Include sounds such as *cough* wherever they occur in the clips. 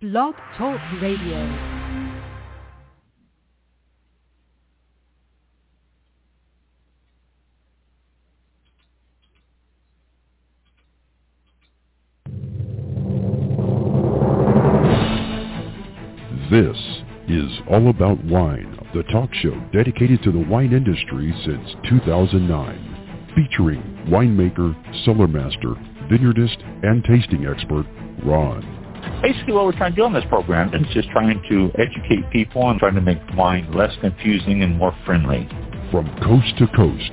Blog Talk Radio. This is All About Wine, the talk show dedicated to the wine industry since 2009, featuring winemaker, cellar master, vineyardist, and tasting expert, Ron. Basically what we're trying to do on this program is just trying to educate people and trying to make wine less confusing and more friendly. From coast to coast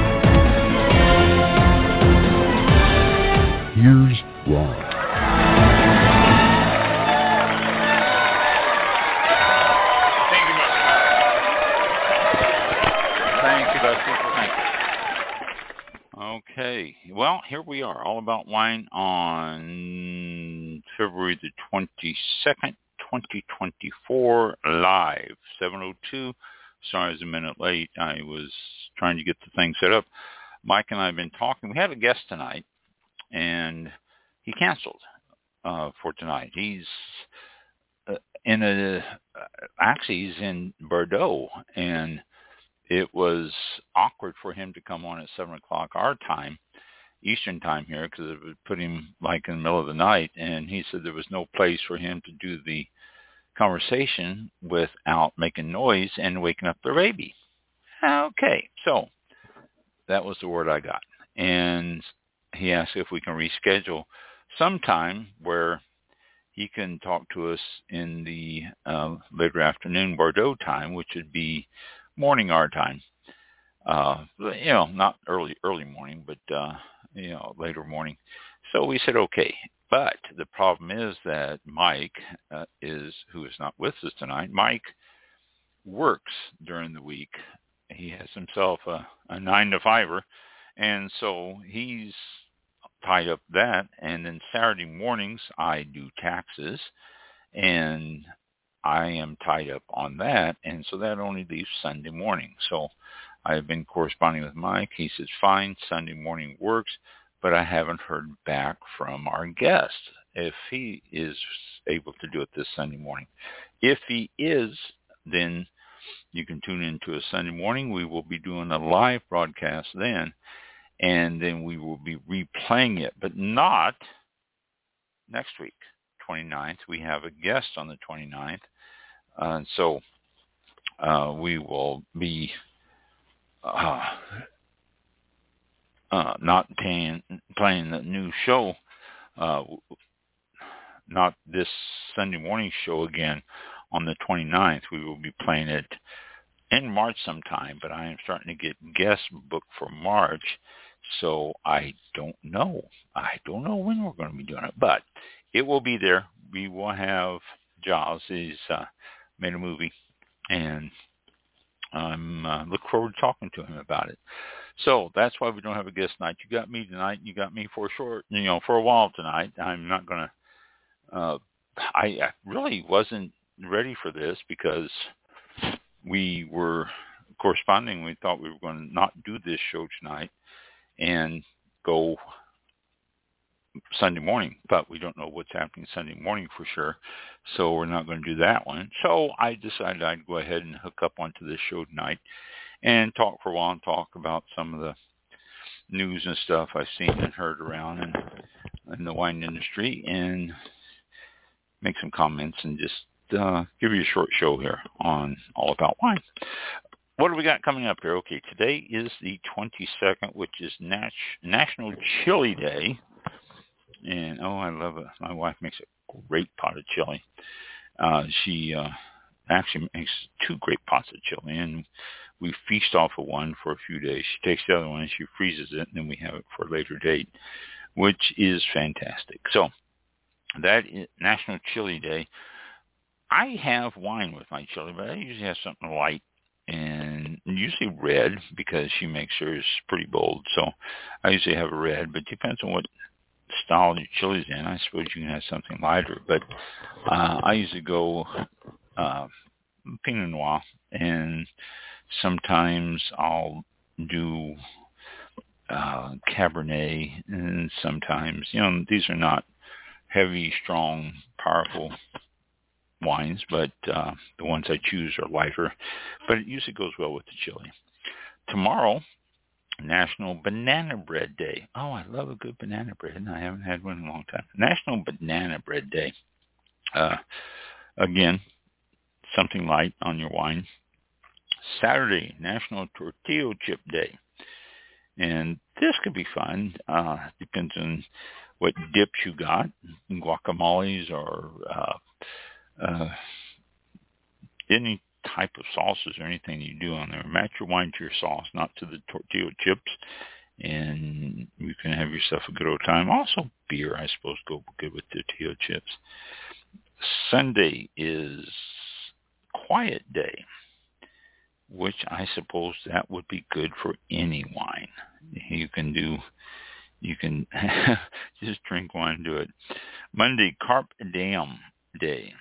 Here's Ron. Thank you much. Thank you, Dusty. Thank you. Okay. Well, here we are, all about wine on February the 22nd, 2024, live, 7.02. Sorry I was a minute late. I was trying to get the thing set up. Mike and I have been talking. We had a guest tonight, and he canceled uh, for tonight. He's uh, in a uh, actually he's in Bordeaux, and it was awkward for him to come on at seven o'clock our time, Eastern time here, because it would put him like in the middle of the night. And he said there was no place for him to do the conversation without making noise and waking up the baby. Okay, so that was the word I got, and he asked if we can reschedule sometime where he can talk to us in the uh, later afternoon Bordeaux time, which would be morning our time. Uh, you know, not early early morning, but uh, you know later morning. So we said okay. But the problem is that Mike uh, is, who is not with us tonight. Mike works during the week. He has himself a, a nine to fiver, and so he's tied up that and then Saturday mornings I do taxes and I am tied up on that and so that only leaves Sunday morning. So I have been corresponding with Mike. He says fine, Sunday morning works, but I haven't heard back from our guest if he is able to do it this Sunday morning. If he is, then you can tune into a Sunday morning. We will be doing a live broadcast then and then we will be replaying it, but not next week, 29th. We have a guest on the 29th, uh, so uh, we will be uh, uh, not paying, playing the new show, uh, not this Sunday morning show again on the 29th. We will be playing it in March sometime, but I am starting to get guests booked for March so I don't know. I don't know when we're going to be doing it, but it will be there. We will have Jaws. He's uh, made a movie, and I'm uh, look forward to talking to him about it. So that's why we don't have a guest tonight. You got me tonight. You got me for a short, you know, for a while tonight. I'm not going to. Uh, I, I really wasn't ready for this because we were corresponding. We thought we were going to not do this show tonight and go Sunday morning, but we don't know what's happening Sunday morning for sure. So we're not going to do that one. So I decided I'd go ahead and hook up onto this show tonight and talk for a while and talk about some of the news and stuff I've seen and heard around in, in the wine industry and make some comments and just uh, give you a short show here on All About Wine what do we got coming up here? Okay, today is the 22nd, which is Nat- National Chili Day. And, oh, I love it. My wife makes a great pot of chili. Uh, she uh, actually makes two great pots of chili, and we feast off of one for a few days. She takes the other one and she freezes it, and then we have it for a later date, which is fantastic. So that is National Chili Day I have wine with my chili, but I usually have something light and usually red because she makes hers pretty bold. So I usually have a red, but depends on what style your chili's in. I suppose you can have something lighter, but uh, I usually go uh, Pinot Noir, and sometimes I'll do uh, Cabernet, and sometimes you know these are not heavy, strong, powerful wines, but uh, the ones I choose are lighter. But it usually goes well with the chili. Tomorrow, National Banana Bread Day. Oh, I love a good banana bread, and I haven't had one in a long time. National Banana Bread Day. Uh, again, something light on your wine. Saturday, National Tortilla Chip Day. And this could be fun. Uh, depends on what dips you got, guacamoles or uh, uh, any type of sauces or anything you do on there. Match your wine to your sauce, not to the tortilla chips, and you can have yourself a good old time. Also, beer, I suppose, go good with tortilla chips. Sunday is quiet day, which I suppose that would be good for any wine. You can do, you can *laughs* just drink wine, do it. Monday, Carpe Diem Day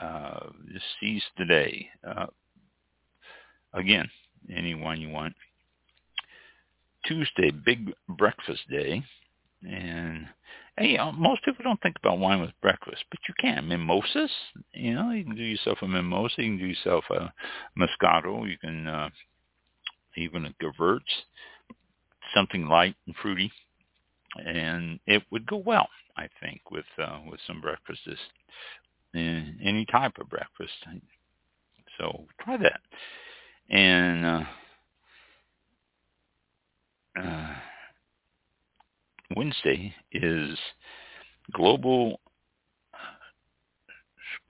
uh, just seize the day. Uh, again, any one you want. Tuesday, big breakfast day, and hey, uh, most people don't think about wine with breakfast, but you can. Mimosas, you know, you can do yourself a mimosa, you can do yourself a moscato, you can uh, even a Gewurz, something light and fruity, and it would go well, I think, with uh, with some breakfast in any type of breakfast. So try that. And uh, uh, Wednesday is Global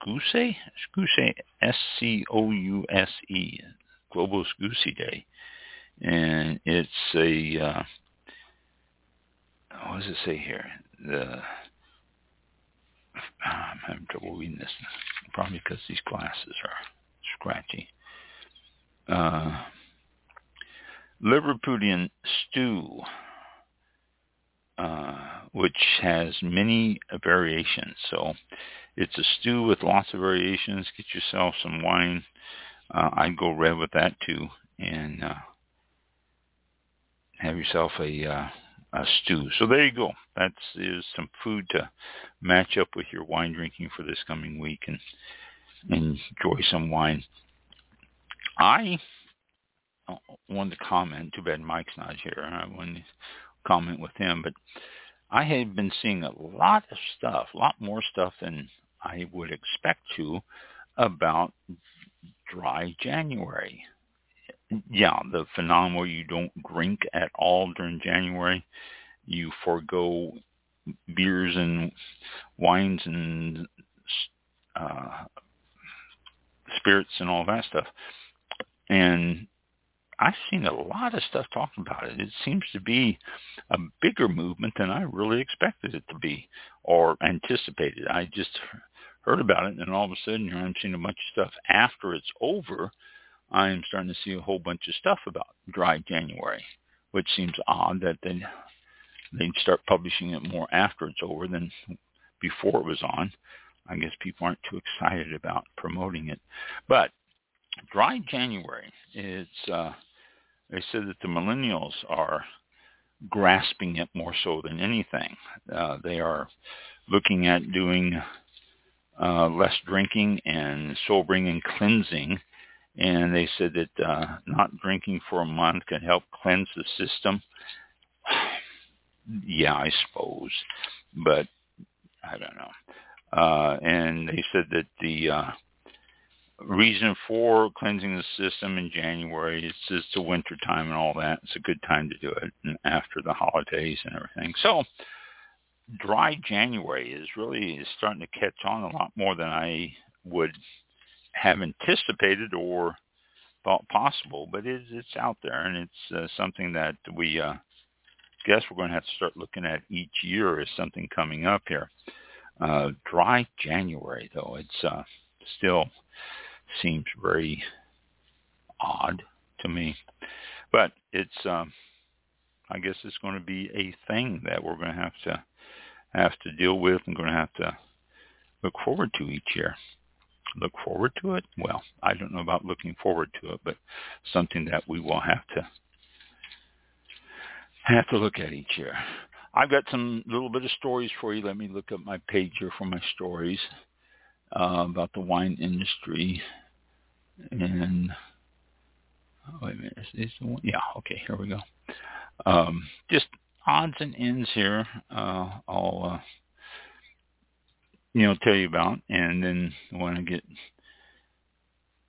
Scouse, Scouse, S-C-O-U-S-E, Global Scouse Day. And it's a, uh, what does it say here? The I'm having trouble reading this, probably because these glasses are scratchy. Uh, Liverpudlian stew, uh, which has many variations. So it's a stew with lots of variations. Get yourself some wine. Uh, I'd go red with that too, and uh, have yourself a uh, stew. So there you go. That's is some food to match up with your wine drinking for this coming week and enjoy some wine. I wanted to comment. Too bad Mike's not here. I wanted to comment with him, but I had been seeing a lot of stuff, a lot more stuff than I would expect to about dry January yeah, the phenomenon where you don't drink at all during January, you forego beers and wines and uh, spirits and all that stuff. And I've seen a lot of stuff talking about it. It seems to be a bigger movement than I really expected it to be or anticipated. I just heard about it, and all of a sudden I'm seeing a bunch of stuff after it's over I am starting to see a whole bunch of stuff about dry January, which seems odd that they they'd start publishing it more after it's over than before it was on. I guess people aren't too excited about promoting it. But dry January, it's uh, they said that the millennials are grasping it more so than anything. Uh, they are looking at doing uh, less drinking and sobering and cleansing and they said that uh, not drinking for a month can help cleanse the system. *sighs* yeah, I suppose, but I don't know. Uh, and they said that the uh, reason for cleansing the system in January is just the winter time and all that. It's a good time to do it after the holidays and everything. So dry January is really is starting to catch on a lot more than I would have anticipated or thought possible, but it's it's out there, and it's uh, something that we uh, guess we're going to have to start looking at each year as something coming up here. Uh, dry January, though, it's uh, still seems very odd to me. But it's, um, I guess it's going to be a thing that we're going to have to have to deal with and going to have to look forward to each year. Look forward to it? Well, I don't know about looking forward to it, but something that we will have to have to look at each year. I've got some little bit of stories for you. Let me look up my page here for my stories uh, about the wine industry. And oh, wait a minute, is, this the one? Yeah, okay, here we go. Um, just odds and ends here. Uh, I'll uh, you know tell you about, and then when I get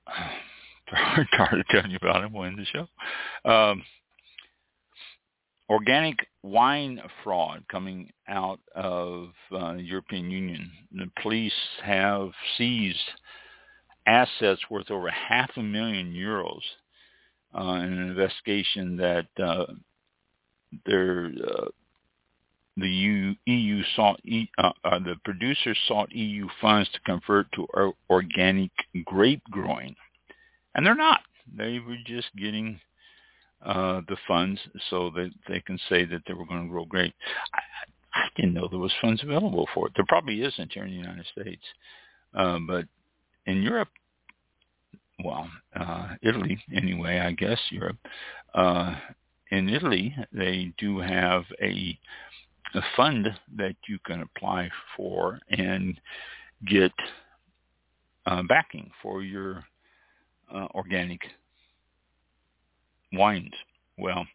*sighs* tired of telling you about it, we'll end the show. Um, organic wine fraud coming out of uh, European Union. The police have seized assets worth over half a million euros uh, in an investigation that uh, uh, the EU, EU sought uh, uh, the producers sought EU funds to convert to organic grape growing, and they're not. They were just getting uh, the funds so that they can say that they were going to grow grape. I, I didn't know there was funds available for it. There probably isn't here in the United States, uh, but in Europe, well, uh, Italy anyway, I guess Europe. Uh, in Italy, they do have a, a fund that you can apply for and get uh, backing for your uh, organic wines. Well,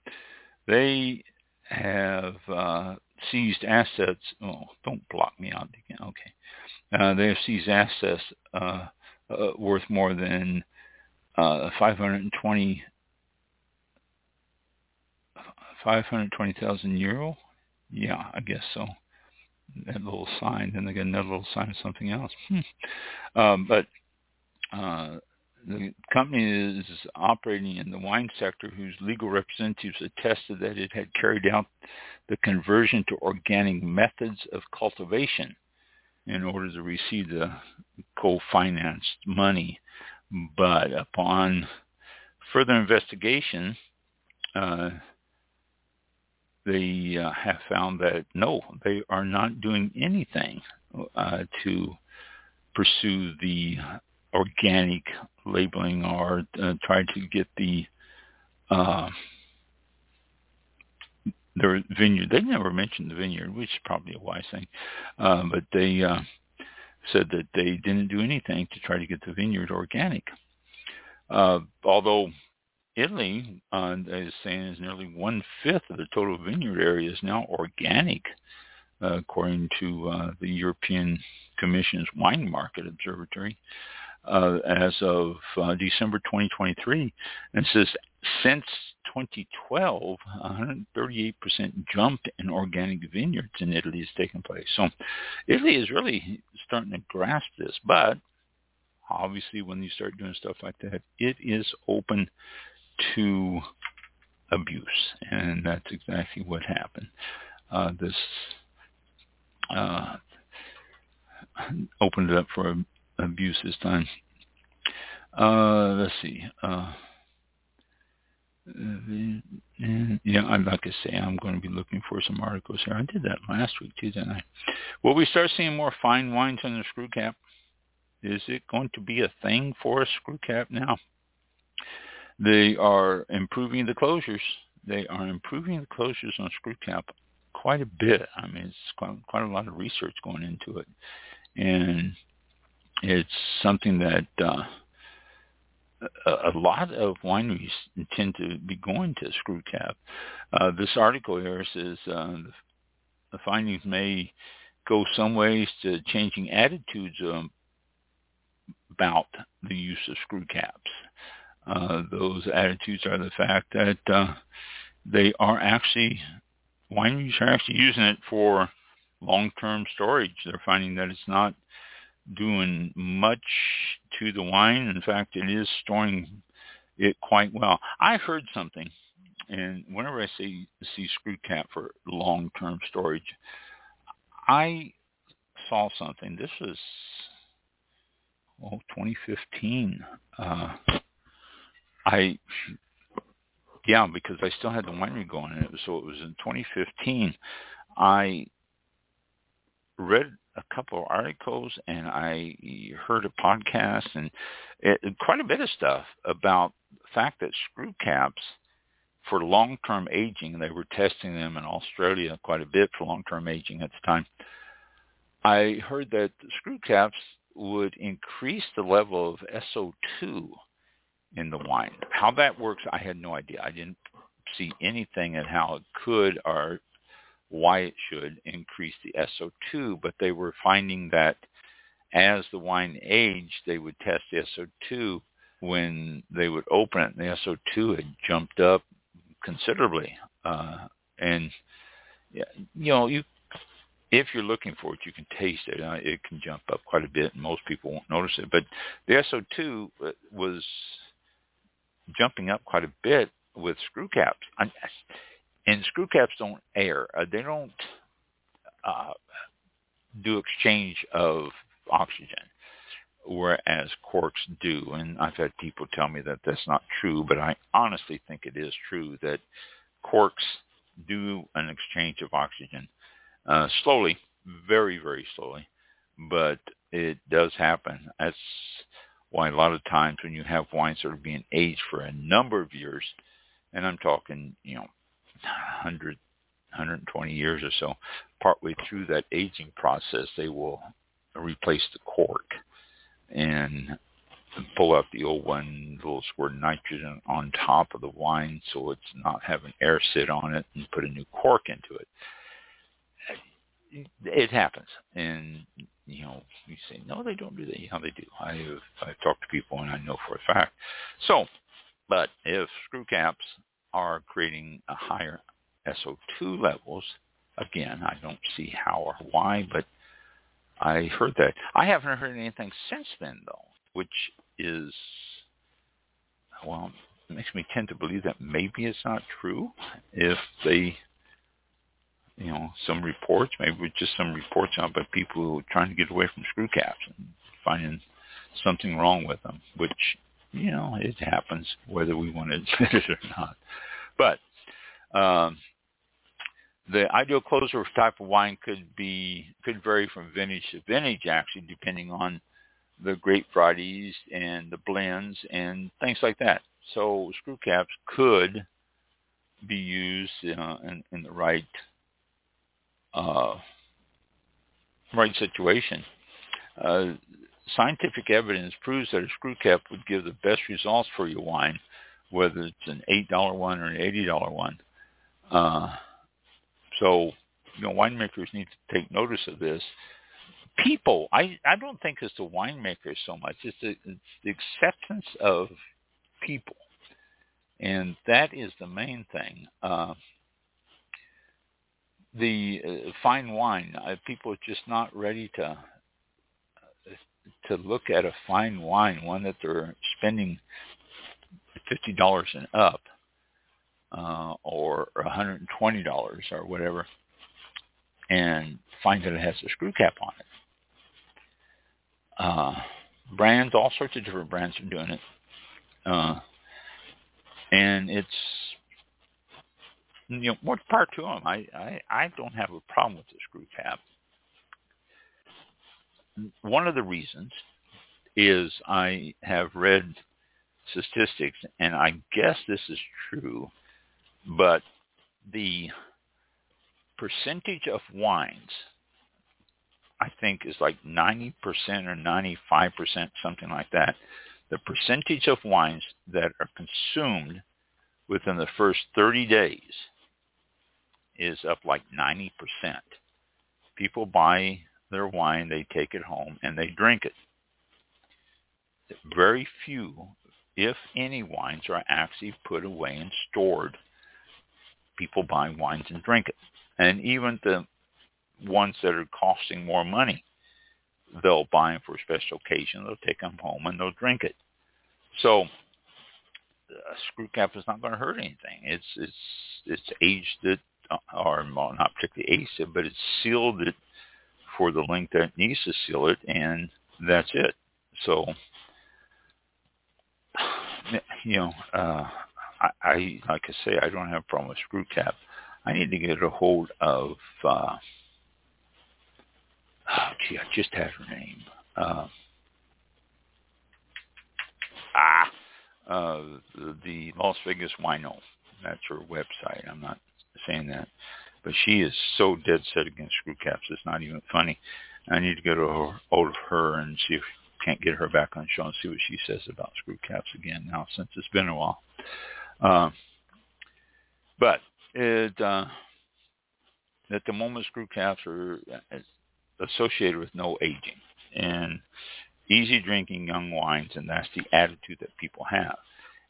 they have uh, seized assets. Oh, don't block me out again. Okay. Uh, they have seized assets uh, uh, worth more than uh, 520 520,000 euro. Yeah, I guess so. That little sign, then they got another little sign of something else. Hmm. Um, but uh, the company is operating in the wine sector whose legal representatives attested that it had carried out the conversion to organic methods of cultivation in order to receive the co-financed money. But upon further investigation, uh, they uh, have found that no, they are not doing anything uh, to pursue the organic labeling or uh, try to get the uh, their vineyard. They never mentioned the vineyard, which is probably a wise thing, uh, but they uh, said that they didn't do anything to try to get the vineyard organic. Although Italy uh, is saying is nearly one fifth of the total vineyard area is now organic, uh, according to uh, the European Commission's Wine Market Observatory uh, as of uh, December 2023, and says since 2012, 138% jump in organic vineyards in Italy has taken place. So Italy is really starting to grasp this, but obviously when you start doing stuff like that, it is open to abuse, and that's exactly what happened. Uh, this uh, opened it up for abuse this time. Uh, let's see. Uh, yeah, I'm like I say, I'm going to be looking for some articles here. I did that last week too, didn't I? Will we start seeing more fine wines on the screw cap? Is it going to be a thing for a screw cap now? They are improving the closures. They are improving the closures on screw cap quite a bit. I mean, it's quite, quite a lot of research going into it, and it's something that uh, a, lot of wineries tend to be going to screw cap. Uh, this article here says uh, the findings may go some ways to changing attitudes um, about the use of screw caps. Uh, those attitudes are the fact that uh, they are actually wineries are actually using it for long-term storage. They're finding that it's not doing much to the wine. In fact, it is storing it quite well. I heard something, and whenever I see see screw cap for long-term storage, I saw something. This was oh, 2015. Uh, I yeah, because I still had the winery going, and it was so it was in 2015. I read a couple of articles and I heard a podcast and it, quite a bit of stuff about the fact that screw caps for long-term aging, they were testing them in Australia quite a bit for long-term aging at the time. I heard that screw caps would increase the level of SO2 in the wine. How that works, I had no idea. I didn't see anything in how it could or why it should increase the SO2, but they were finding that as the wine aged, they would test the SO2 when they would open it, and the SO2 had jumped up considerably. Uh, and you know, you if you're looking for it, you can taste it. Uh, it can jump up quite a bit, and most people won't notice it. But the SO2 uh, was jumping up quite a bit with screw caps. And screw caps don't air. Uh, they don't uh, do exchange of oxygen, whereas corks do. And I've had people tell me that that's not true, but I honestly think it is true that corks do an exchange of oxygen uh, slowly, very, very slowly, but it does happen. That's why a lot of times when you have wines that are being aged for a number of years, and I'm talking, you know, 100, 120 years or so, partway through that aging process, they will replace the cork and pull out the old one, little squirt nitrogen on top of the wine so it's not having air sit on it and put a new cork into it. It happens, and you know, you say no, they don't do that. Yeah, they do. I've I've talked to people, and I know for a fact. So, but if screw caps are creating a higher SO2 levels, again, I don't see how or why, but I heard that. I haven't heard anything since then, though, which is well, it makes me tend to believe that maybe it's not true if they you know, some reports, maybe just some reports out by people who are trying to get away from screw caps and finding something wrong with them, which, you know, it happens whether we want to *laughs* admit it or not. But um, the ideal closer type of wine could be could vary from vintage to vintage, actually, depending on the grape varieties and the blends and things like that. So screw caps could be used uh, in, in the right uh, right situation. Uh, scientific evidence proves that a screw cap would give the best results for your wine, whether it's an $8 one or an $80 one. Uh, so, you know, winemakers need to take notice of this. People, I, I don't think it's the winemakers so much. It's the, it's the acceptance of people. And that is the main thing. Uh, the uh, fine wine. Uh, people are just not ready to to look at a fine wine, one that they're spending fifty dollars and up, uh, or one hundred and twenty dollars or whatever, and find that it has a screw cap on it. Uh, brands, all sorts of different brands are doing it, uh, and it's you know, more part to them. I, I, I don't have a problem with the screw cap. One of the reasons is I have read statistics, and I guess this is true, but the percentage of wines, I think, is like 90% or 95%, something like that. The percentage of wines that are consumed within the first 30 days is up like 90%. People buy their wine, they take it home, and they drink it. Very few, if any, wines are actually put away and stored. People buy wines and drink it. And even the ones that are costing more money, they'll buy them for a special occasion. They'll take them home and they'll drink it. So a screw cap is not going to hurt anything. It's it's it's aged it or not particularly ACID, but it sealed it for the length that needs to seal it, and that's it. So, you know, uh, I, I like I say, I don't have a problem with screw cap. I need to get a hold of. Uh, oh, gee, I just had her name. Uh, ah, uh, the Las Vegas Wino. That's her website. I'm not saying that, but she is so dead set against screw caps. It's not even funny. I need to get a hold of her and see if can't get her back on show and see what she says about screw caps again now since it's been a while. Uh, but it, uh, at the moment, screw caps are uh, associated with no aging and easy drinking young wines, and that's the attitude that people have.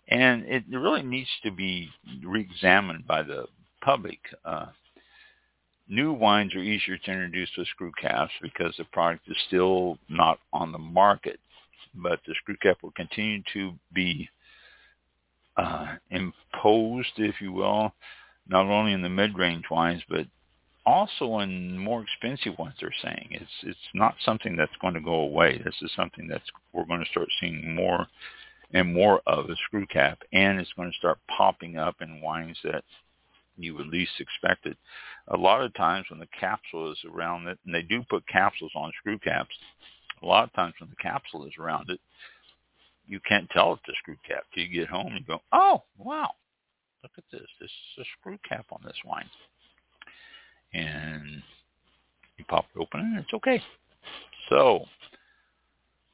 And it really needs to be reexamined by the public. Uh, new wines are easier to introduce with screw caps because the product is still not on the market, but the screw cap will continue to be uh, imposed, if you will, not only in the mid-range wines, but also in more expensive ones. They're saying it's it's not something that's going to go away. This is something that's we're going to start seeing more and more of a screw cap, and it's going to start popping up in wines that you would least expect it. A lot of times when the capsule is around it, and they do put capsules on screw caps, a lot of times when the capsule is around it, you can't tell it's a screw cap till you get home and go, oh, wow, look at this. This is a screw cap on this wine. And you pop it open and it's okay. So,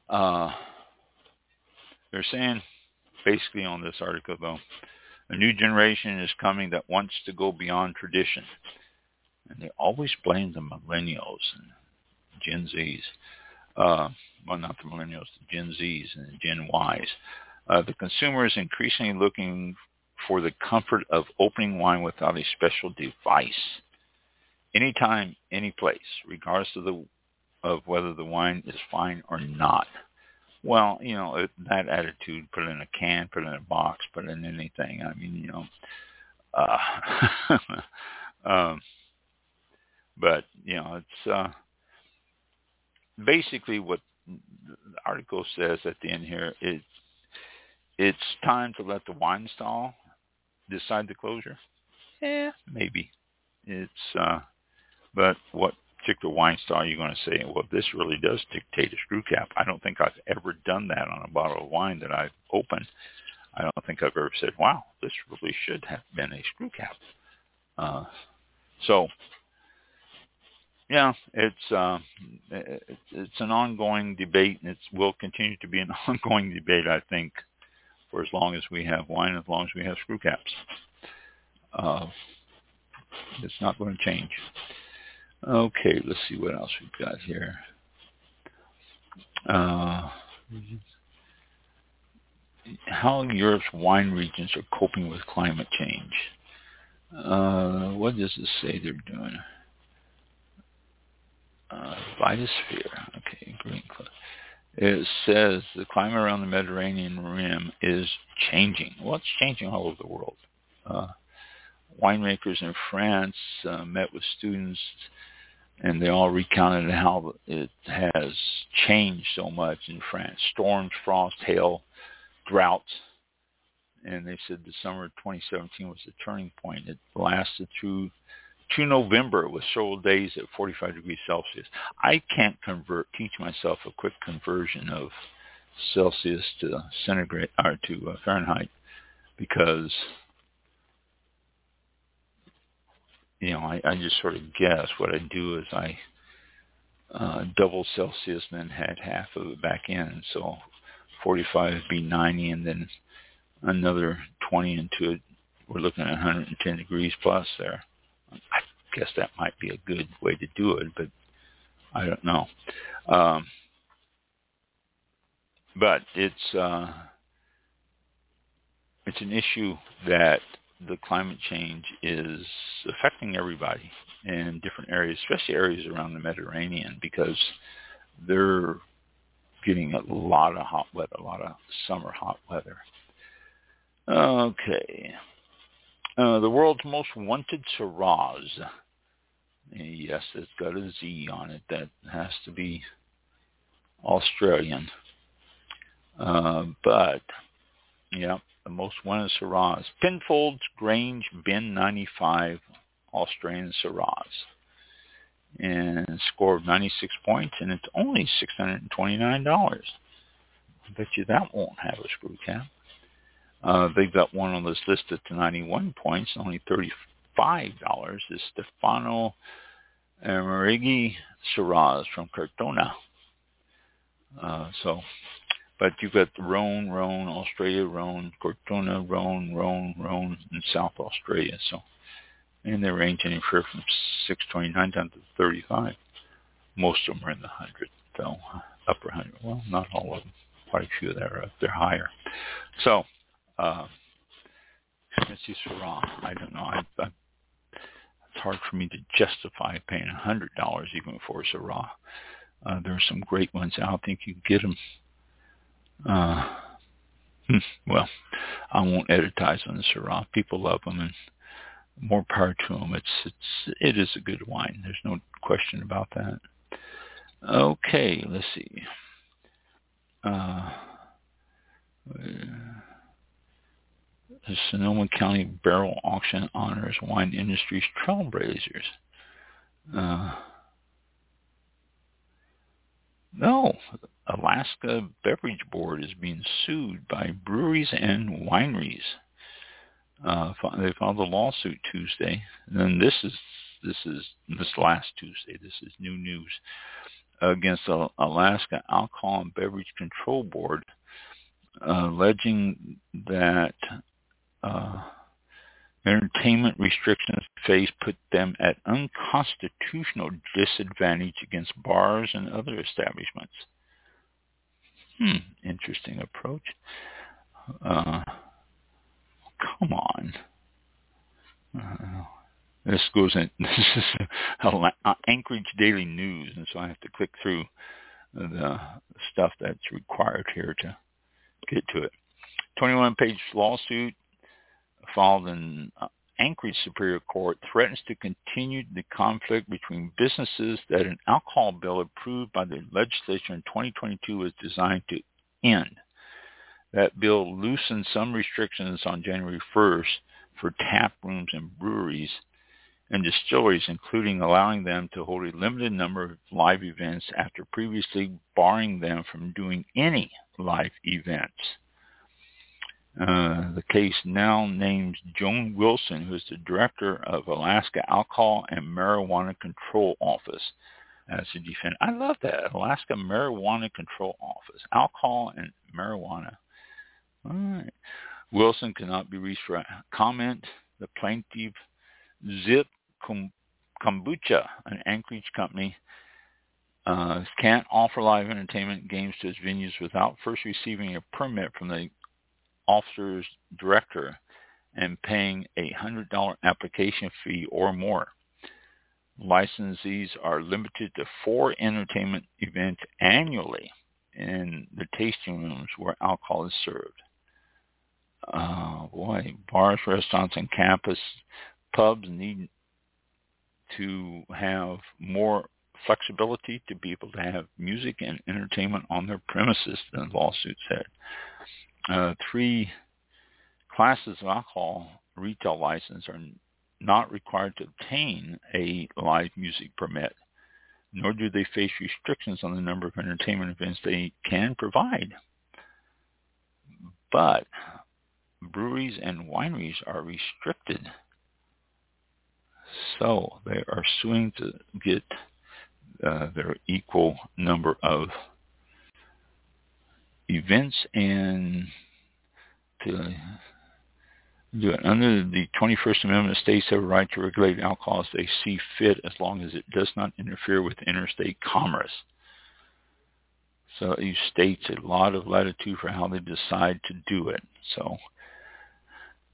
uh, they're saying basically on this article though, a new generation is coming that wants to go beyond tradition. And they always blame the millennials and Gen Zs. Uh, well, not the millennials, the Gen Zs and the Gen Ys. Uh, the consumer is increasingly looking for the comfort of opening wine without a special device. Anytime, any place, regardless of the of whether the wine is fine or not. Well, you know, it, that attitude, put it in a can, put it in a box, put it in anything. I mean, you know, uh, *laughs* um, but you know, it's uh, basically what the article says at the end here. It's it's time to let the wine stall decide the closure. Yeah, maybe. It's uh, but what particular wine style you're going to say, well, this really does dictate a screw cap. I don't think I've ever done that on a bottle of wine that I've opened. I don't think I've ever said, wow, this really should have been a screw cap. Uh, so, yeah, it's uh, it's an ongoing debate, and it will continue to be an *laughs* ongoing debate, I think, for as long as we have wine, as long as we have screw caps. Uh, it's not going to change. Okay, let's see what else we've got here. Uh, how Europe's wine regions are coping with climate change. Uh, what does it say they're doing? Uh, biosphere. Okay, green. It says the climate around the Mediterranean rim is changing. Well, it's changing all over the world. Uh, winemakers in France uh, met with students and they all recounted how it has changed so much in France. Storms, frost, hail, droughts. And they said the summer of 2017 was the turning point. It lasted through to November with several days at 45 degrees Celsius. I can't convert, teach myself a quick conversion of Celsius to centigrade or to uh, Fahrenheit because you know, I, I just sort of guess. What I do is I uh, double Celsius and then had half of it back in. So 45 would be 90 and then another 20 into it. We're looking at 110 degrees plus there. I guess that might be a good way to do it, but I don't know. Um, but it's uh, it's an issue that the climate change is affecting everybody in different areas, especially areas around the Mediterranean, because they're getting a lot of hot weather, a lot of summer hot weather. Okay. Uh, the world's most wanted Shiraz. Yes, it's got a Z on it. That has to be Australian. Uh, but, yeah, the most wanted Syrahs. Penfolds Grange Bin 95 Australian Syrahs. And score of 96 points, and it's only $629. I bet you that won't have a screw cap. Uh, they've got one on this list at 91 points, only $35 is Stefano Amerighi Syrahs from Cortona. Uh, so, but you've got the Rhone, Rhone, Australia, Rhone, Cortona, Rhone, Rhone, Rhone, and South Australia. So, and they range anywhere from 629 down to 35. Most of them are in the hundred, though, upper hundred. Well, not all of them. Quite a few that are up there higher. So, uh, expensive Syrah. I don't know. I, I, it's hard for me to justify paying a hundred dollars even for a Syrah. Uh, there are some great ones out. I think you can get them. Uh, hmm, well, I won't advertise on the Syrah. People love them, and more power to them. It's it's it is a good wine. There's no question about that. Okay, let's see. Uh, the Sonoma County Barrel Auction honors wine industry's trailblazers. Uh, no, Alaska Beverage Board is being sued by breweries and wineries. Uh, they filed a lawsuit Tuesday, and this is this is this last Tuesday. This is new news against the Alaska Alcohol and Beverage Control Board, uh, alleging that uh, entertainment restrictions faced put them at unconstitutional disadvantage against bars and other establishments. Hmm, interesting approach. Uh, come on. Uh, this goes in. *laughs* This is Anchorage Daily News, and so I have to click through the stuff that's required here to get to it. 21-page lawsuit filed in uh, Anchorage Superior Court threatens to continue the conflict between businesses that an alcohol bill approved by the legislature in 2022 was designed to end. That bill loosened some restrictions on January 1st for tap rooms and breweries and distilleries, including allowing them to hold a limited number of live events after previously barring them from doing any live events. Uh, the case now names Joan Wilson, who is the director of Alaska Alcohol and Marijuana Control Office, as a defendant. I love that Alaska Marijuana Control Office, alcohol and marijuana. All right. Wilson cannot be reached for comment. The plaintiff, Zip Kombucha, an Anchorage company, uh, can't offer live entertainment games to its venues without first receiving a permit from the officer's director and paying a $100 application fee or more. Licensees are limited to four entertainment events annually in the tasting rooms where alcohol is served. Oh boy, bars, restaurants, and campus pubs need to have more flexibility to be able to have music and entertainment on their premises, the lawsuit said uh, three classes of alcohol retail license are not required to obtain a live music permit, nor do they face restrictions on the number of entertainment events they can provide. But breweries and wineries are restricted. So they are suing to get uh, their equal number of events and to do it. Under the 21st Amendment, states have a right to regulate alcohol as they see fit as long as it does not interfere with interstate commerce. So these states a lot of latitude for how they decide to do it. So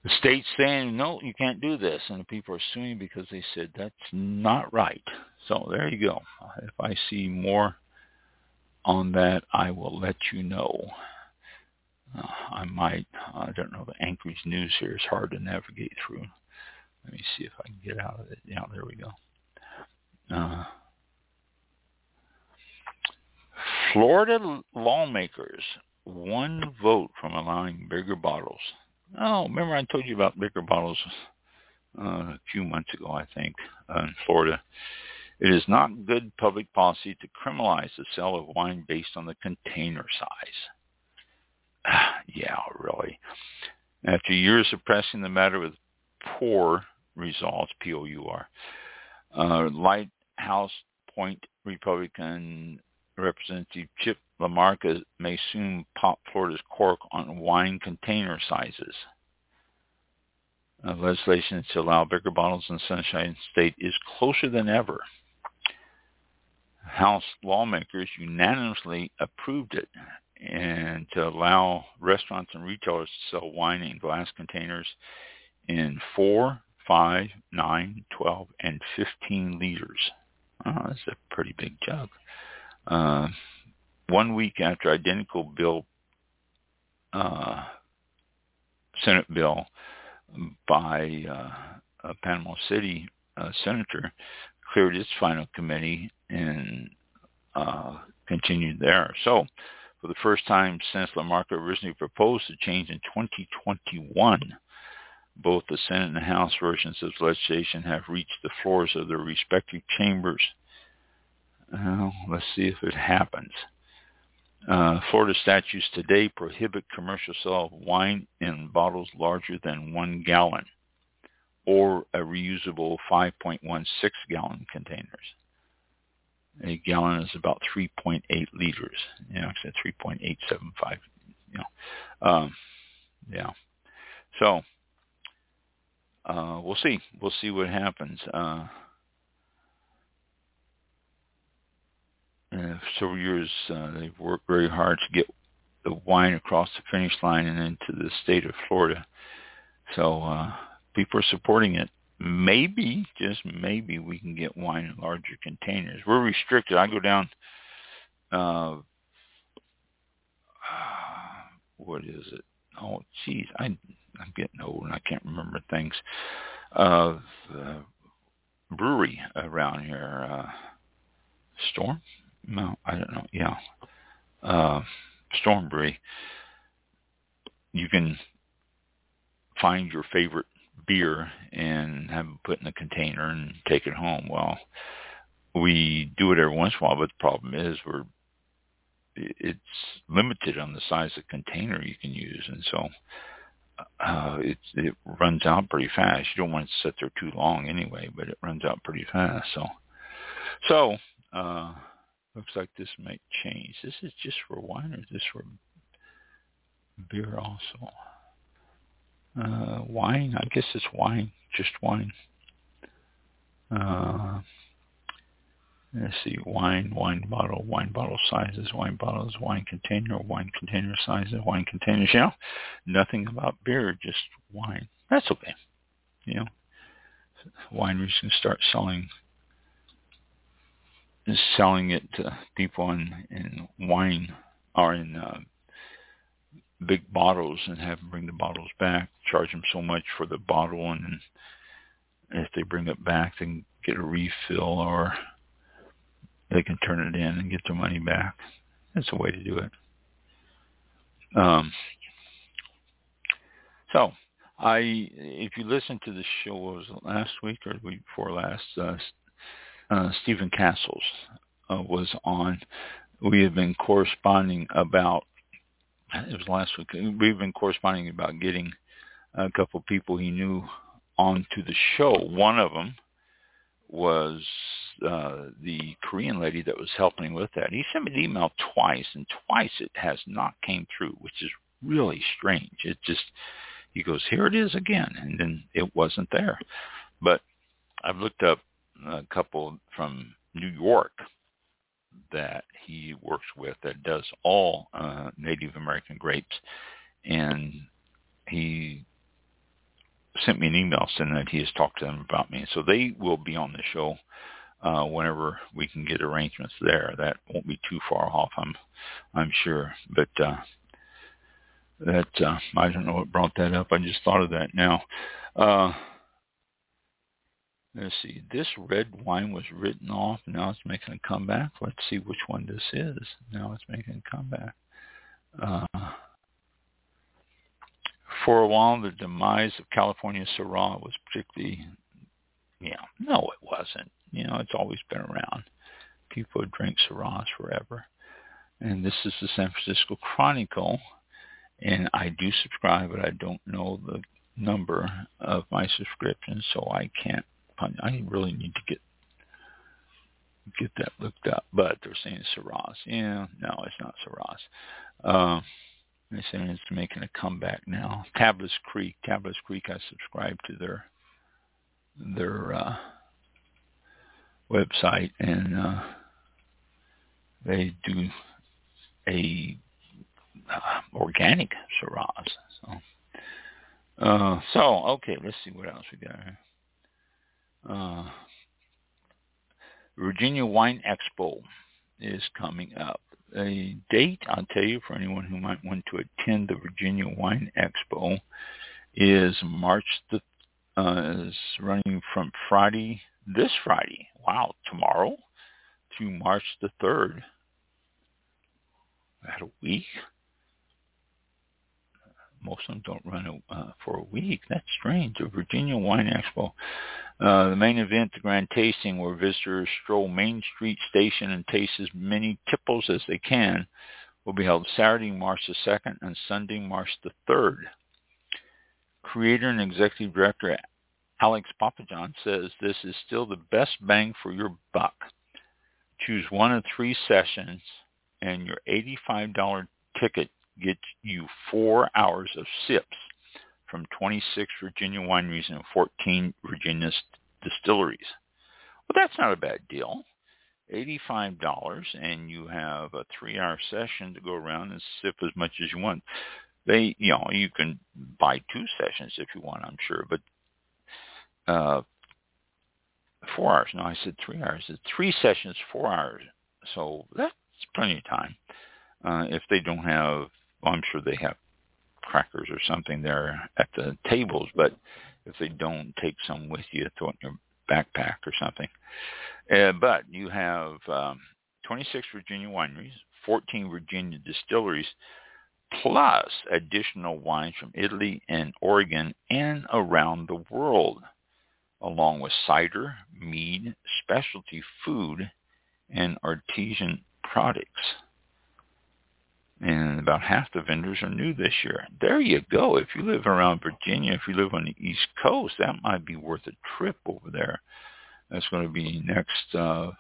the state's saying, no, you can't do this. And the people are suing because they said that's not right. So there you go. If I see more on that, I will let you know. Uh, I might, I don't know, the Anchorage News here is hard to navigate through. Let me see if I can get out of it. Yeah, there we go. Uh, Florida lawmakers one vote from allowing bigger bottles. Oh, remember I told you about bigger bottles uh, a few months ago, I think, uh, in Florida. It is not good public policy to criminalize the sale of wine based on the container size. *sighs* yeah, really. After years of pressing the matter with poor results, P-O-U-R, uh, Lighthouse Point Republican Representative Chip LaMarca may soon pop Florida's cork on wine container sizes. Uh, legislation to allow bigger bottles in Sunshine State is closer than ever. House lawmakers unanimously approved it and to allow restaurants and retailers to sell wine in glass containers in 4, 5, 9, 12, and 15 liters. Oh, that's a pretty big jug. Uh, one week after identical bill, uh, Senate bill by uh, a Panama City uh, senator cleared its final committee and uh, continued there. So for the first time since LaMarca originally proposed the change in 2021, both the Senate and the House versions of legislation have reached the floors of their respective chambers. Well, let's see if it happens. Uh, Florida statutes today prohibit commercial sale of wine in bottles larger than one gallon or a reusable 5.16 gallon containers. A gallon is about 3.8 liters. You know, it's 3.875. You know, um, yeah. So uh, we'll see. We'll see what happens. Uh, uh, several years uh, they've worked very hard to get the wine across the finish line and into the state of Florida. So uh, people are supporting it. Maybe, just maybe, we can get wine in larger containers. We're restricted. I go down. Uh, *sighs* what is it? Oh, geez, I I'm getting old and I can't remember things. Uh, the brewery around here, uh, Storm no, I don't know. Yeah, uh, Stormbury. You can find your favorite beer and have it put in a container and take it home. Well, we do it every once in a while, but the problem is we're it's limited on the size of container you can use, and so uh, it it runs out pretty fast. You don't want it to sit there too long anyway, but it runs out pretty fast. So, so uh, Looks like this might change. This is just for wine or is this for beer also? Uh, wine? I guess it's wine. Just wine. Uh, let's see. Wine, wine bottle, wine bottle sizes, wine bottles, wine container, wine container sizes, wine containers. You know, nothing about beer, just wine. That's okay. You know, wineries can start selling selling it to people in, in wine or in uh, big bottles and have them bring the bottles back, charge them so much for the bottle, and if they bring it back, they can get a refill or they can turn it in and get their money back. That's a way to do it. Um, so I, if you listen to the show, was last week or week before last? Uh, uh, Stephen Castles uh, was on. We have been corresponding about. It was last week. We've been corresponding about getting a couple people he knew onto the show. One of them was uh, the Korean lady that was helping with that. He sent me an email twice, and twice it has not came through, which is really strange. It just he goes, here it is again, and then it wasn't there. But I've looked up a couple from New York that he works with that does all uh, Native American grapes, and he sent me an email saying that he has talked to them about me. So they will be on the show uh, whenever we can get arrangements there. That won't be too far off, I'm I'm sure. But uh, that uh, I don't know what brought that up. I just thought of that now. Uh, Let's see. This red wine was written off. Now it's making a comeback. Let's see which one this is. Now it's making a comeback. Uh, for a while, the demise of California Syrah was particularly, yeah, no, it wasn't. You know, it's always been around. People drink Syrahs forever. And this is the San Francisco Chronicle, and I do subscribe, but I don't know the number of my subscriptions, so I can't. I really need to get get that looked up. But they're saying Syrahs. Yeah, no, it's not Syrahs. Uh, they're saying it's making a comeback now. Tablas Creek, Tablas Creek. I subscribe to their their uh, website, and uh, they do a uh, organic Shiraz. So, uh, so okay, let's see what else we got here. Uh, Virginia Wine Expo is coming up. A date, I'll tell you, for anyone who might want to attend the Virginia Wine Expo, is March the uh, is running from Friday, this Friday, wow, tomorrow, to March the 3rd. That a week? Most of them don't run uh, for a week. That's strange. The Virginia Wine Expo. Uh, the main event, the grand tasting, where visitors stroll Main Street Station and taste as many tipples as they can, will be held Saturday, March the 2nd and Sunday, March the 3rd. Creator and executive director Alex Papajohn says this is still the best bang for your buck. Choose one of three sessions and your $85 ticket gets you four hours of sips from 26 Virginia wineries and 14 Virginia distilleries. Well, that's not a bad deal. $85 and you have a three-hour session to go around and sip as much as you want. They, you know, you can buy two sessions if you want, I'm sure, but uh, four hours. No, I said three hours. It's three sessions, four hours. So that's plenty of time. Uh, if they don't have well, I'm sure they have crackers or something there at the tables, but if they don't, take some with you, throw it in your backpack or something. Uh, but you have um, 26 Virginia wineries, 14 Virginia distilleries, plus additional wines from Italy and Oregon and around the world, along with cider, mead, specialty food, and artisan products and about half the vendors are new this year. There you go. If you live around Virginia, if you live on the East Coast, that might be worth a trip over there. That's going to be next, uh,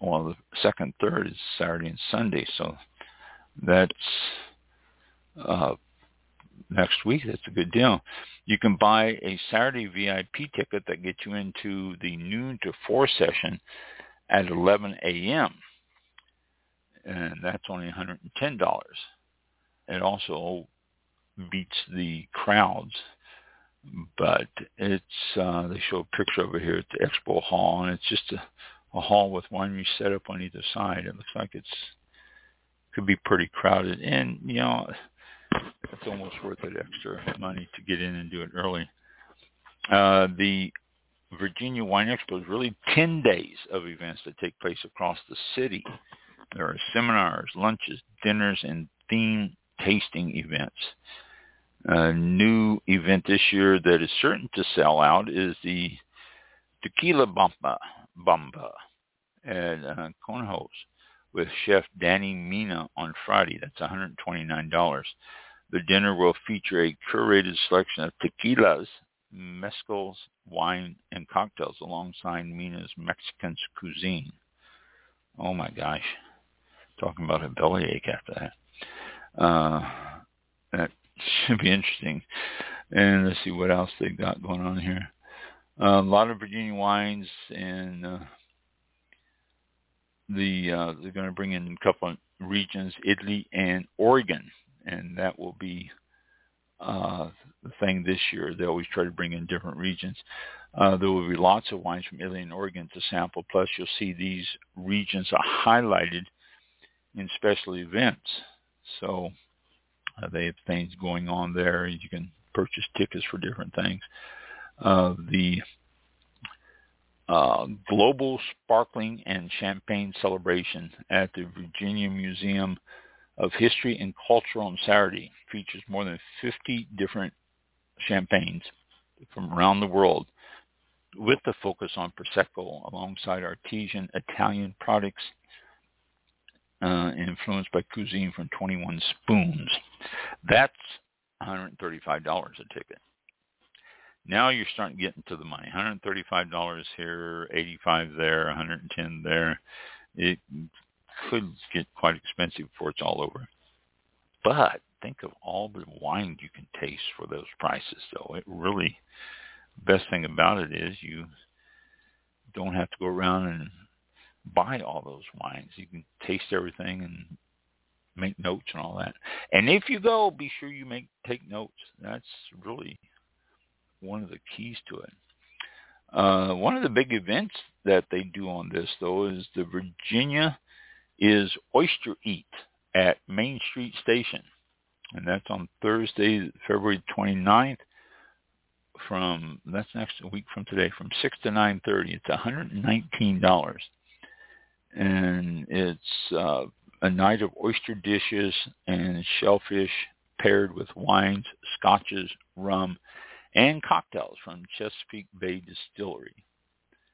well, the second, third is Saturday and Sunday. So that's uh, next week. That's a good deal. You can buy a Saturday VIP ticket that gets you into the noon to 4 session at 11 a.m and that's only $110. It also beats the crowds, but it's uh, they show a picture over here at the expo hall, and it's just a, a hall with wineries set up on either side. It looks like it's could be pretty crowded, and you know it's almost worth it extra money to get in and do it early. Uh, the Virginia Wine Expo is really 10 days of events that take place across the city. There are seminars, lunches, dinners, and theme tasting events. A new event this year that is certain to sell out is the Tequila Bamba, Bamba at uh, Conejos with Chef Danny Mina on Friday. That's $129. The dinner will feature a curated selection of tequilas, mezcals, wine, and cocktails alongside Mina's Mexican cuisine. Oh my gosh talking about a bellyache after that. Uh, that should be interesting. And let's see what else they got going on here. Uh, a lot of Virginia wines, and uh, the uh, they're going to bring in a couple of regions, Italy and Oregon, and that will be uh, the thing this year. They always try to bring in different regions. Uh, there will be lots of wines from Italy and Oregon to sample. Plus, you'll see these regions are highlighted in special events. So uh, they have things going on there. You can purchase tickets for different things. Uh, the uh, Global Sparkling and Champagne Celebration at the Virginia Museum of History and Culture on Saturday. Features more than 50 different champagnes from around the world with the focus on Prosecco alongside artesian Italian products uh, influenced by cuisine from 21 Spoons. That's $135 a ticket. Now you're starting to get into the money. $135 here, 85 there, 110 there. It could get quite expensive before it's all over. But think of all the wine you can taste for those prices, though. It really, best thing about it is you don't have to go around and buy all those wines. You can taste everything and make notes and all that. And if you go, be sure you make take notes. That's really one of the keys to it. Uh, one of the big events that they do on this, though, is the Virginia is Oyster Eat at Main Street Station. And that's on Thursday, February 29th from, that's next week from today, from 6 to 9.30. It's $119 and it's uh, a night of oyster dishes and shellfish paired with wines, scotches, rum, and cocktails from Chesapeake Bay Distillery.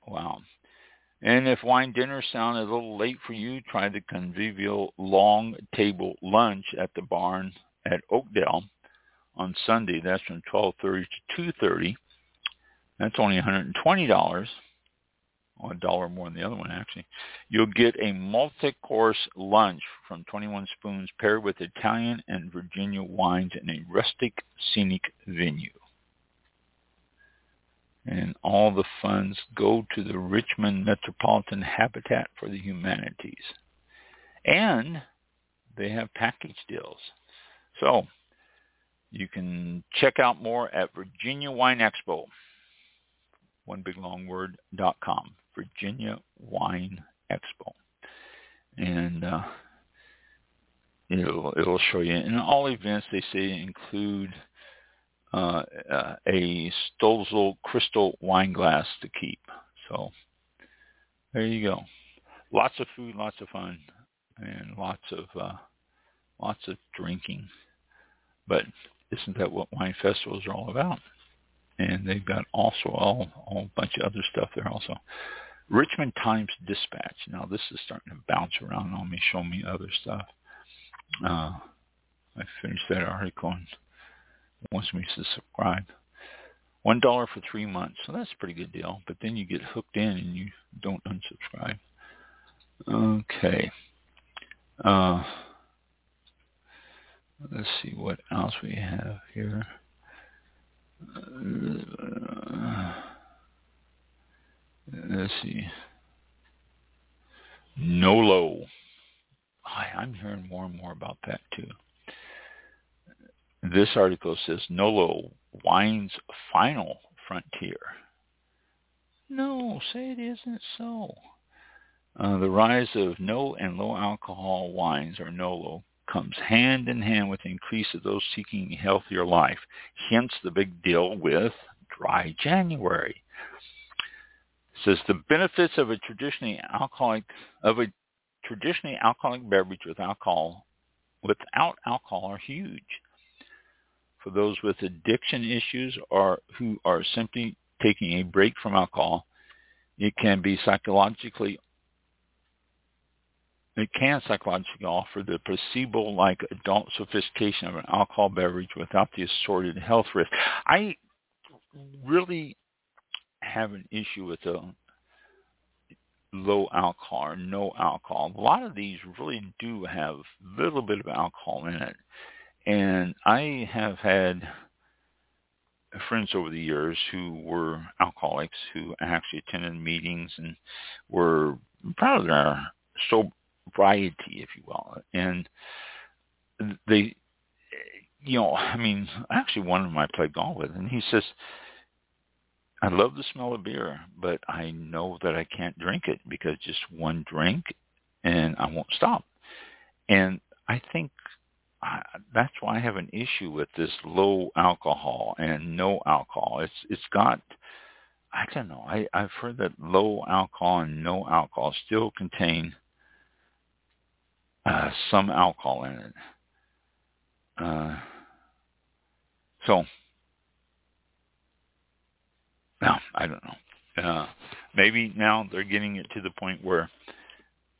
Wow. And if wine dinner sounded a little late for you, try the convivial long table lunch at the barn at Oakdale on Sunday. That's from 12:30 to 2:30. That's only $120 a dollar more than the other one actually. You'll get a multi-course lunch from 21 Spoons paired with Italian and Virginia wines in a rustic, scenic venue. And all the funds go to the Richmond Metropolitan Habitat for the Humanities. And they have package deals. So you can check out more at Virginia Wine Expo, one big long word, dot com. Virginia Wine Expo. And uh, it'll, it'll show you. And all events, they say, include uh, uh, a Stölzle crystal wine glass to keep. So there you go. Lots of food, lots of fun, and lots of uh, lots of drinking. But isn't that what wine festivals are all about? And they've got also all, all a bunch of other stuff there also. Richmond Times Dispatch. Now this is starting to bounce around on me, show me other stuff. Uh, I finished that article and wants me to subscribe. One dollar for three months, so that's a pretty good deal. But then you get hooked in and you don't unsubscribe. Okay. Uh, let's see what else we have here. Uh, let's see. Nolo. Hi, I'm hearing more and more about that too. This article says Nolo wine's final frontier. No, say it isn't so. Uh, the rise of no and low alcohol wines, or NOLO, comes hand in hand with the increase of those seeking a healthier life. Hence the big deal with Dry January says the benefits of a traditionally alcoholic of a traditionally alcoholic beverage with alcohol without alcohol are huge. For those with addiction issues or who are simply taking a break from alcohol, it can be psychologically it can psychologically offer the placebo-like adult sophistication of an alcohol beverage without the assorted health risks. I really have an issue with the low alcohol or no alcohol. A lot of these really do have a little bit of alcohol in it. And I have had friends over the years who were alcoholics who actually attended meetings and were proud of their sobriety, if you will. And they, you know, I mean, actually one of them I played golf with, and he says, I love the smell of beer, but I know that I can't drink it because just one drink and I won't stop. And I think I, that's why I have an issue with this low alcohol and no alcohol. It's it's got I don't know. I I've heard that low alcohol and no alcohol still contain uh, some alcohol in it. Uh, so, now I don't know. Uh, maybe now they're getting it to the point where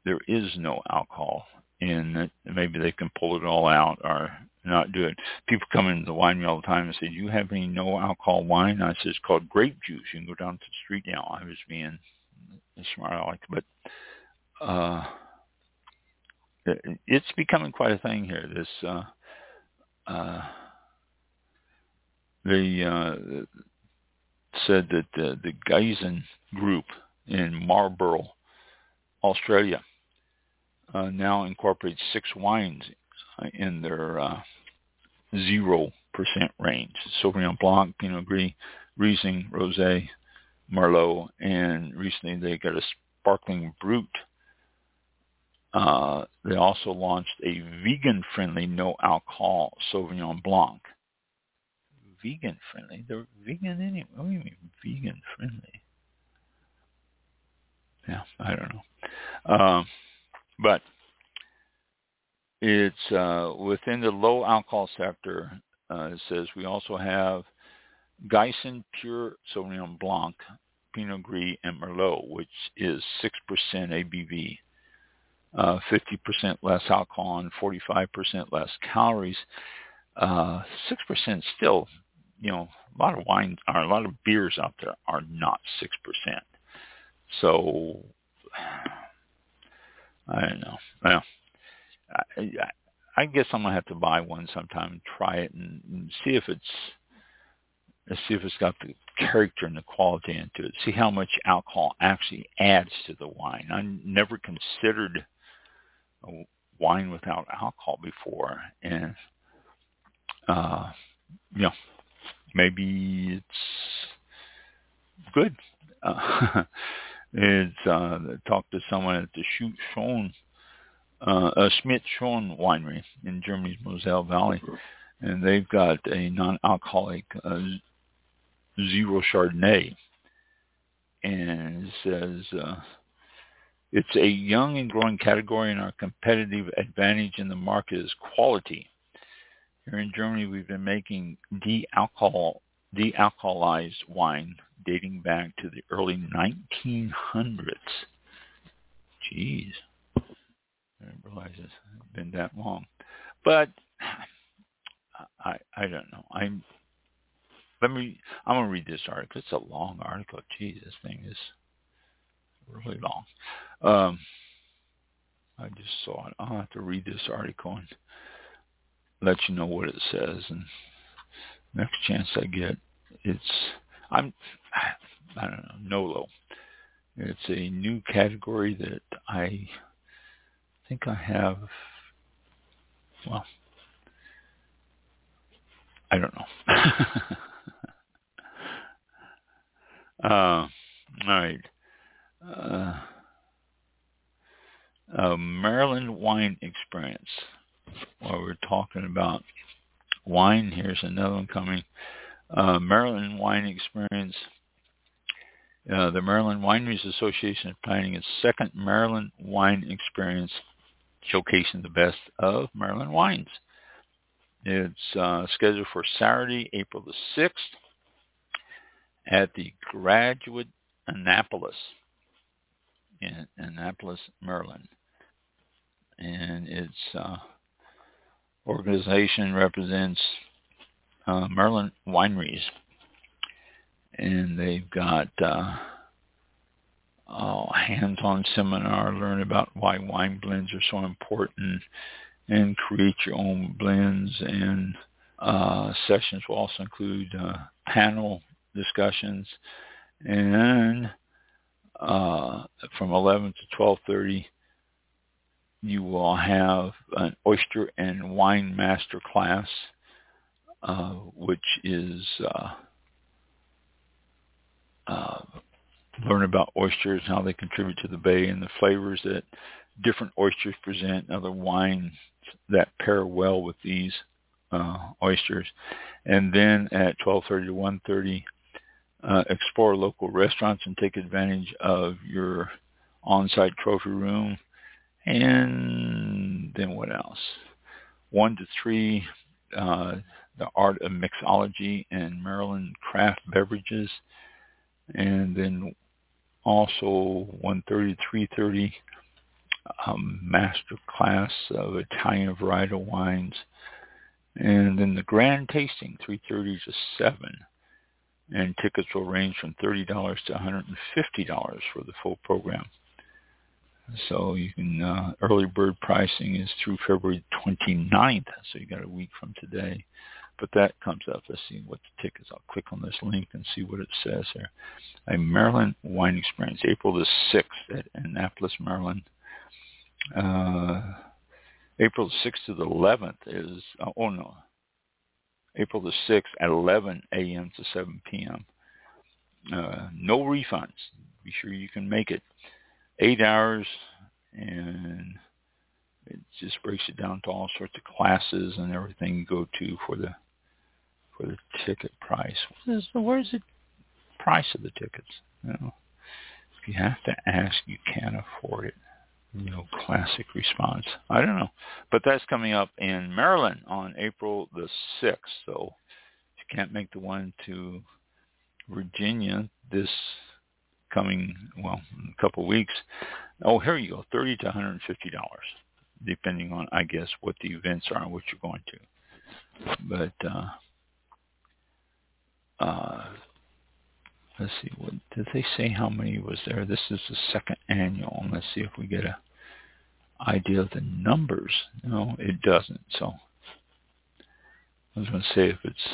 there is no alcohol it. Maybe they can pull it all out or not do it. People come into the wine me all the time and say, "Do you have any no alcohol wine?" I said, "It's called grape juice. You can go down to the street now." I was being smart aleck, but uh, it's becoming quite a thing here. This uh, uh, they uh, said that the, the Giesen group in Marlborough, Australia, uh, now incorporates six wines in their uh, zero percent range: Sauvignon Blanc, Pinot Gris, Riesling, Rosé, Merlot, and recently they got a sparkling brut. Uh, they also launched a vegan-friendly no-alcohol Sauvignon Blanc. Vegan-friendly? They're vegan anyway. What do you mean vegan-friendly? Yeah, I don't know. Um, but it's uh, within the low alcohol sector. Uh, it says we also have Giesen Pure Sauvignon Blanc, Pinot Gris, and Merlot, which is 6% ABV, uh, 50% less alcohol, and 45% less calories. Uh, 6% still, you know, a lot of wine or a lot of beers out there are not 6%. So, I don't know. Well, I, I guess I'm gonna have to buy one sometime and try it and, and see if it's see if it's got the character and the quality into it. See how much alcohol actually adds to the wine. I never considered wine without alcohol before, and uh, you know, maybe it's good. Uh, *laughs* it's uh, talked to someone at the Shoot Schon uh, a Schmitt Söhne winery in Germany's Moselle Valley, and they've got a non-alcoholic uh, zero Chardonnay, and it says uh, it's a young and growing category, and our competitive advantage in the market is quality. Here in Germany, we've been making de-alcohol, de-alcoholized wine dating back to the early 1900s. Jeez. I didn't realize it's been that long. But I I don't know. I'm let me I'm gonna read this article. It's a long article. Gee, this thing is really long. Um I just saw it. I'll have to read this article and let you know what it says and next chance I get it's I'm *sighs* I don't know, NOLO. It's a new category that I think I have, well, I don't know. *laughs* uh, all right. Uh, Maryland wine experience. While we're talking about wine, here's another one coming. Uh, Maryland wine experience uh, the Maryland Wineries Association is planning its second Maryland Wine Experience showcasing the best of Maryland wines. It's uh, scheduled for Saturday, April the 6th at the Graduate Annapolis in Annapolis, Maryland. And its uh, organization represents uh, Maryland wineries. And they've got uh, uh, hands-on seminar, learn about why wine blends are so important, and create your own blends. And uh, sessions will also include uh, panel discussions, and uh, from 11 to 12:30, you will have an oyster and wine master class, uh, which is uh, uh, learn about oysters how they contribute to the bay and the flavors that different oysters present, and other wines that pair well with these uh, oysters. And then at 12.30 to 1.30, uh, explore local restaurants and take advantage of your on-site trophy room. And then what else? One to three, uh, the art of mixology and Maryland craft beverages, and then also 1:30 to 3:30 um, master class of Italian varietal wines, and then the grand tasting 3:30 to 7, and tickets will range from $30 to $150 for the full program. So you can uh, early bird pricing is through February 29th, so you got a week from today. But that comes up. Let's see what the tickets. I'll click on this link and see what it says here. A Maryland wine experience, April the 6th at Annapolis, Maryland. Uh, April 6th to the 11th is, uh, oh no, April the 6th at 11 a.m. to 7 p.m. Uh, no refunds. Be sure you can make it eight hours and it just breaks it down to all sorts of classes and everything you go to for the for the ticket price. What is the where's the price of the tickets? You know, if you have to ask, you can't afford it. Classic response. I don't know, but that's coming up in Maryland on April the sixth. So if you can't make the one to Virginia this coming, well, a couple of weeks. Oh, here you go, 30 to $150, depending on, I guess, what the events are and what you're going to. But, uh, uh, let's see, what did they say how many was there? This is the second annual. Let's see if we get a idea of the numbers. No, it doesn't. So I was going to say if it's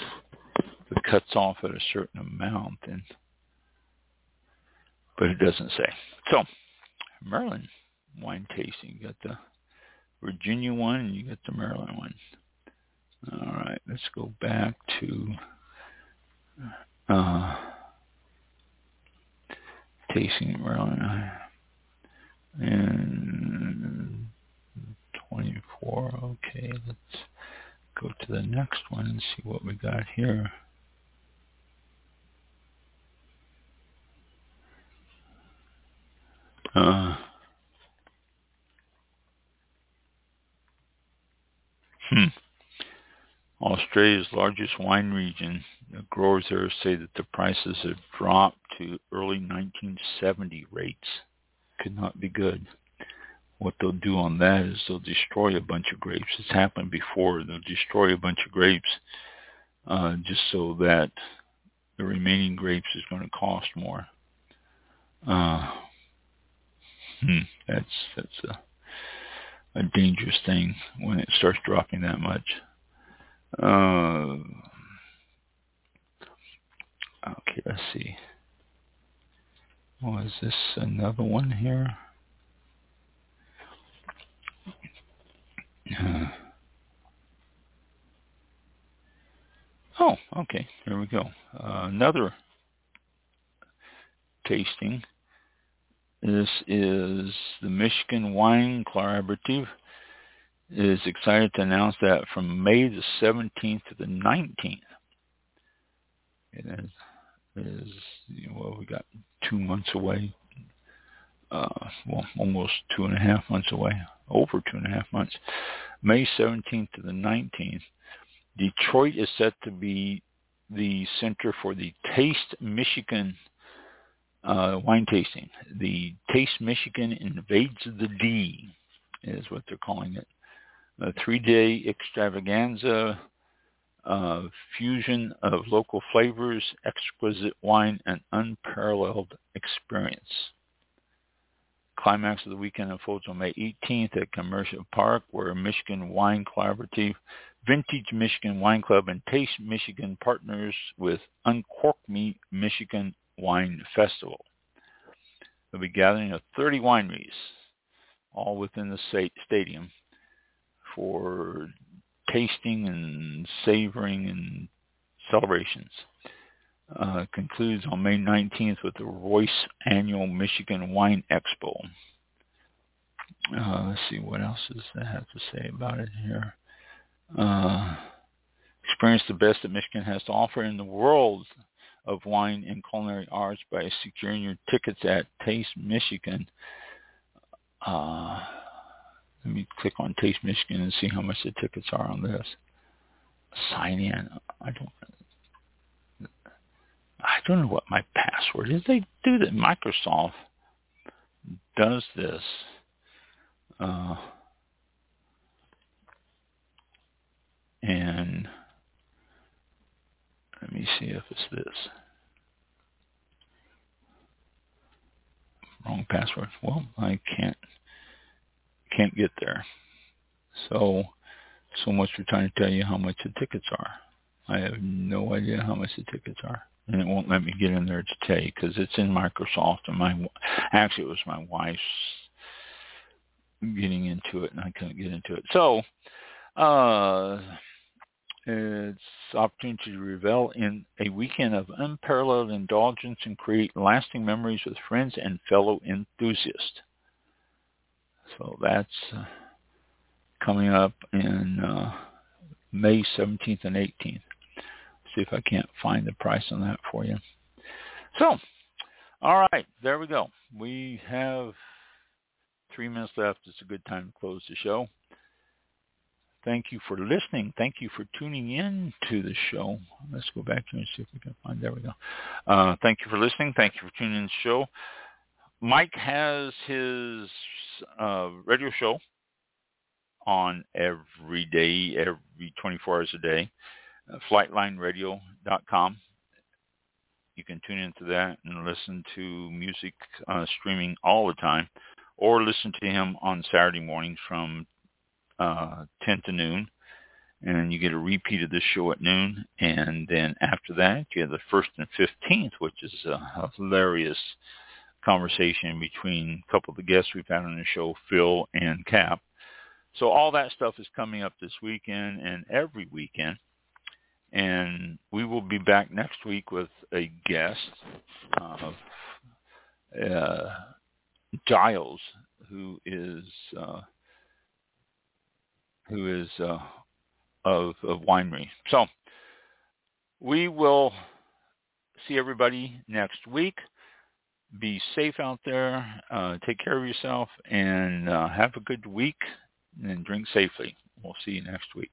if it cuts off at a certain amount, then but it doesn't say. So, Maryland wine tasting. You got the Virginia one and you got the Maryland one. All right, let's go back to uh, tasting Maryland. And 24, okay, let's go to the next one and see what we got here. Uh, hmm. Australia's largest wine region, the growers there say that the prices have dropped to early 1970 rates. Could not be good. What they'll do on that is they'll destroy a bunch of grapes. It's happened before. They'll destroy a bunch of grapes uh, just so that the remaining grapes is going to cost more. Uh, Hmm, that's that's a a dangerous thing when it starts dropping that much. Uh, okay, let's see. Was oh, this another one here? *sighs* oh, okay. Here we go. Uh, another tasting. This is the Michigan Wine Collaborative. Is excited to announce that from May the 17th to the 19th, it is, is you know, well, we got two months away, uh, well, almost two and a half months away, over two and a half months. May 17th to the 19th, Detroit is set to be the center for the Taste Michigan uh, wine tasting. The Taste Michigan Invades the D is what they're calling it. A three-day extravaganza, uh, fusion of local flavors, exquisite wine, and unparalleled experience. Climax of the weekend unfolds on May 18th at Comerica Park, where Michigan Wine Collaborative, Vintage Michigan Wine Club, and Taste Michigan partners with Uncork Me Michigan Wine Festival. They'll be gathering of 30 wineries, all within the stadium, for tasting and savoring and celebrations. Uh, concludes on May 19th with the Royce Annual Michigan Wine Expo. Uh, let's see, what else does that have to say about it here? Uh, experience the best that Michigan has to offer in the world of wine and culinary arts by securing your tickets at Taste Michigan. Uh, Let me click on Taste Michigan and see how much the tickets are on this. Sign in. I don't. I don't know what my password is. They do that. Microsoft does this. Uh, and let me see if it's this. Wrong password. Well, I can't can't get there. So so much for trying to tell you how much the tickets are. I have no idea how much the tickets are, and it won't let me get in there to tell you because it's in Microsoft. And my actually it was my wife's getting into it, and I couldn't get into it. So uh, it's opportunity to revel in a weekend of unparalleled indulgence and create lasting memories with friends and fellow enthusiasts. So that's uh, coming up in uh, May 17th and 18th. See if I can't find the price on that for you. So, all right, there we go. We have three minutes left. It's a good time to close the show. Thank you for listening. Thank you for tuning in to the show. Let's go back here and see if we can find. There we go. Uh, thank you for listening. Thank you for tuning in to the show. Mike has his uh, radio show on every day, every 24 hours a day. Flightlineradio.com. You can tune into that and listen to music uh, streaming all the time, or listen to him on Saturday mornings from uh, 10 to noon, and you get a repeat of this show at noon. And then after that, you have the 1st and 15th, which is a hilarious conversation between a couple of the guests we've had on the show, Phil and Cap. So all that stuff is coming up this weekend and every weekend. And we will be back next week with a guest, uh, uh, Giles, who is uh, who is uh, of, of winery. So we will see everybody next week. Be safe out there. Uh, take care of yourself and uh, have a good week and drink safely. We'll see you next week.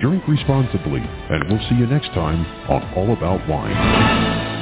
Drink responsibly, and we'll see you next time on All About Wine.